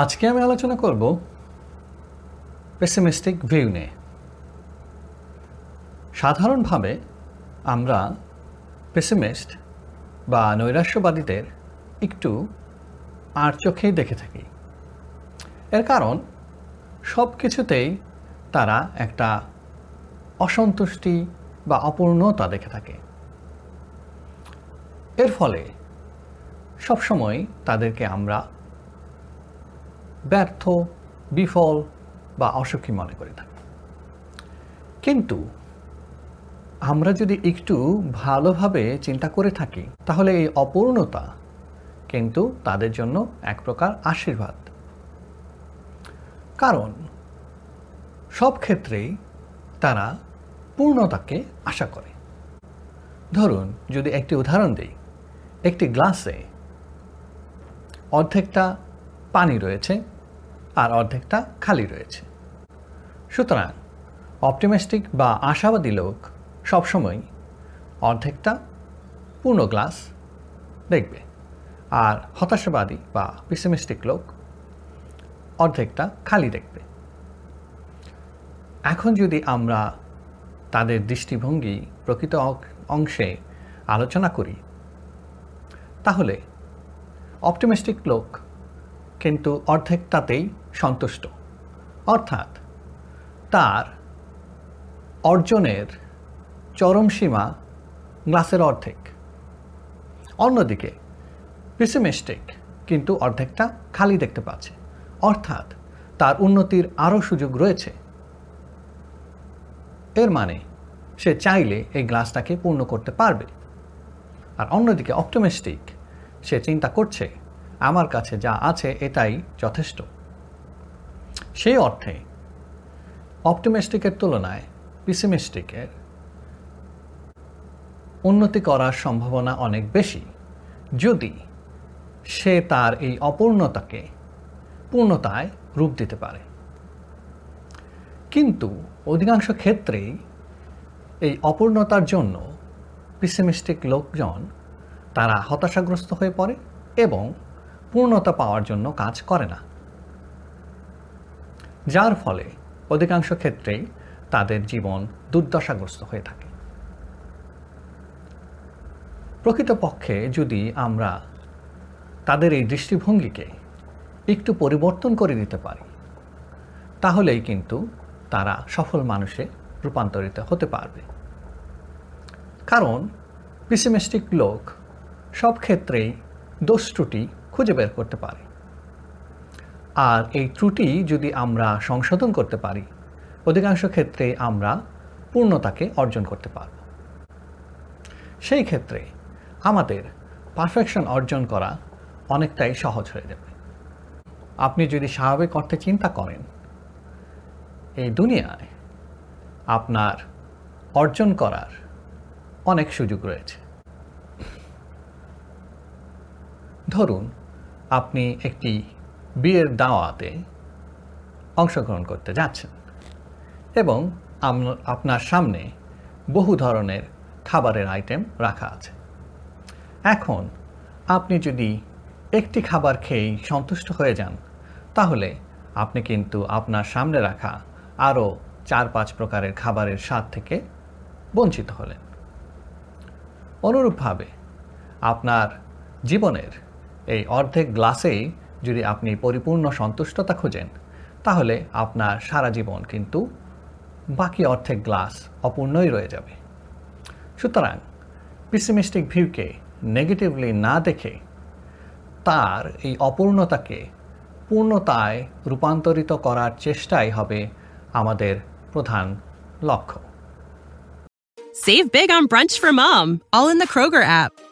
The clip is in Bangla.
আজকে আমি আলোচনা করব পেসিমিস্টিক ভিউ নিয়ে। সাধারণভাবে আমরা পেসিমিস্ট বা নৈরাশ্যবাদীদের একটু আর চোখেই দেখে থাকি। এর কারণ সব কিছুতেই তারা একটা অসন্তুষ্টি বা অপূর্ণতা দেখে থাকে। এর ফলে সবসময় তাদেরকে আমরা ব্যর্থ, বিফল বা অসুখী মনে করে থাকি। কিন্তু আমরা যদি একটু ভালোভাবে চিন্তা করে থাকি, তাহলে এই অপূর্ণতা কিন্তু তাদের জন্য এক প্রকার আশীর্বাদ। কারণ সব ক্ষেত্রেই তারা পূর্ণতাকে আশা করে। ধরুন, যদি একটি উদাহরণ দিই, একটি গ্লাসে অর্ধেকটা পানি রয়েছে আর অর্ধেকটা খালি রয়েছে। সুতরাং অপটিমিস্টিক বা আশাবাদী লোক সবসময় অর্ধেকটা পূর্ণ গ্লাস দেখবে আর হতাশাবাদী বা পিসিমিস্টিক লোক অর্ধেকটা খালি দেখবে। এখন যদি আমরা তাদের দৃষ্টিভঙ্গি প্রকৃত অংশে আলোচনা করি, তাহলে অপটিমিস্টিক লোক কিন্তু অর্ধেকটাতেই সন্তুষ্ট। অর্থাৎ তার অর্জনের চরম সীমা গ্লাসের অর্ধেক। অন্যদিকে পিসিমিস্টিক কিন্তু অর্ধেকটা খালি দেখতে পাচ্ছে। অর্থাৎ তার উন্নতির আরও সুযোগ রয়েছে। এর মানে সে চাইলে এই গ্লাসটাকে পূর্ণ করতে পারবে। আর অন্যদিকে অপটোমিস্টিক সে চিন্তা করছে আমার কাছে যা আছে এটাই যথেষ্ট। সেই অর্থে, অপটিমিস্টিকের তুলনায় পিসিমিস্টিকের উন্নতি করার সম্ভাবনা অনেক বেশি। যদি সে তার এই অপূর্ণতাকে পূর্ণতায় রূপ দিতে পারে। কিন্তু অধিকাংশ ক্ষেত্রেই এই অপূর্ণতার জন্য পিসিমিস্টিক লোকজন তারা হতাশাগ্রস্ত হয়ে পড়ে এবং পূর্ণতা পাওয়ার জন্য কাজ করে না। যার ফলে অধিকাংশ ক্ষেত্রেই তাদের জীবন দুর্দশাগ্রস্ত হয়ে থাকে। প্রকৃতপক্ষে যদি আমরা তাদের এই দৃষ্টিভঙ্গিকে একটু পরিবর্তন করে দিতে পারি, তাহলেই কিন্তু তারা সফল মানুষে রূপান্তরিত হতে পারবে। কারণ পিসিমিস্টিক লোক সব ক্ষেত্রেই দোষ ত্রুটি খুঁজে বের করতে পারি। আর এই ত্রুটি যদি আমরা সংশোধন করতে পারি, অধিকাংশ ক্ষেত্রে আমরা পূর্ণতাকে অর্জন করতে পারব। সেই ক্ষেত্রে আমাদের পারফেকশন অর্জন করা অনেকটাই সহজ হয়ে যাবে। আপনি যদি স্বাভাবিক অর্থে চিন্তা করেন, এই দুনিয়ায় আপনার অর্জন করার অনেক সুযোগ রয়েছে। ধরুন আপনি একটি বিয়ের দাওয়াতে অংশগ্রহণ করতে যাচ্ছেন এবং আপনার সামনে বহু ধরনের খাবারের আইটেম রাখা আছে। এখন আপনি যদি একটি খাবার খেয়েই সন্তুষ্ট হয়ে যান, তাহলে আপনি কিন্তু আপনার সামনে রাখা আরও চার পাঁচ প্রকারের খাবারের স্বাদ থেকে বঞ্চিত হলেন। অনুরূপভাবে আপনার জীবনের এই অর্ধেক গ্লাসেই যদি আপনি পরিপূর্ণ সন্তুষ্টতা খোঁজেন তাহলে আপনার সারা জীবন কিন্তু বাকি অর্ধেক গ্লাস অপূর্ণই রয়ে যাবে সুতরাং পিসিমিস্টিক ভিউকে নেগেটিভলি না দেখে তার এই অপূর্ণতাকে পূর্ণতায় রূপান্তরিত করার চেষ্টাই হবে আমাদের প্রধান লক্ষ্য Save big on brunch for mom, all in the.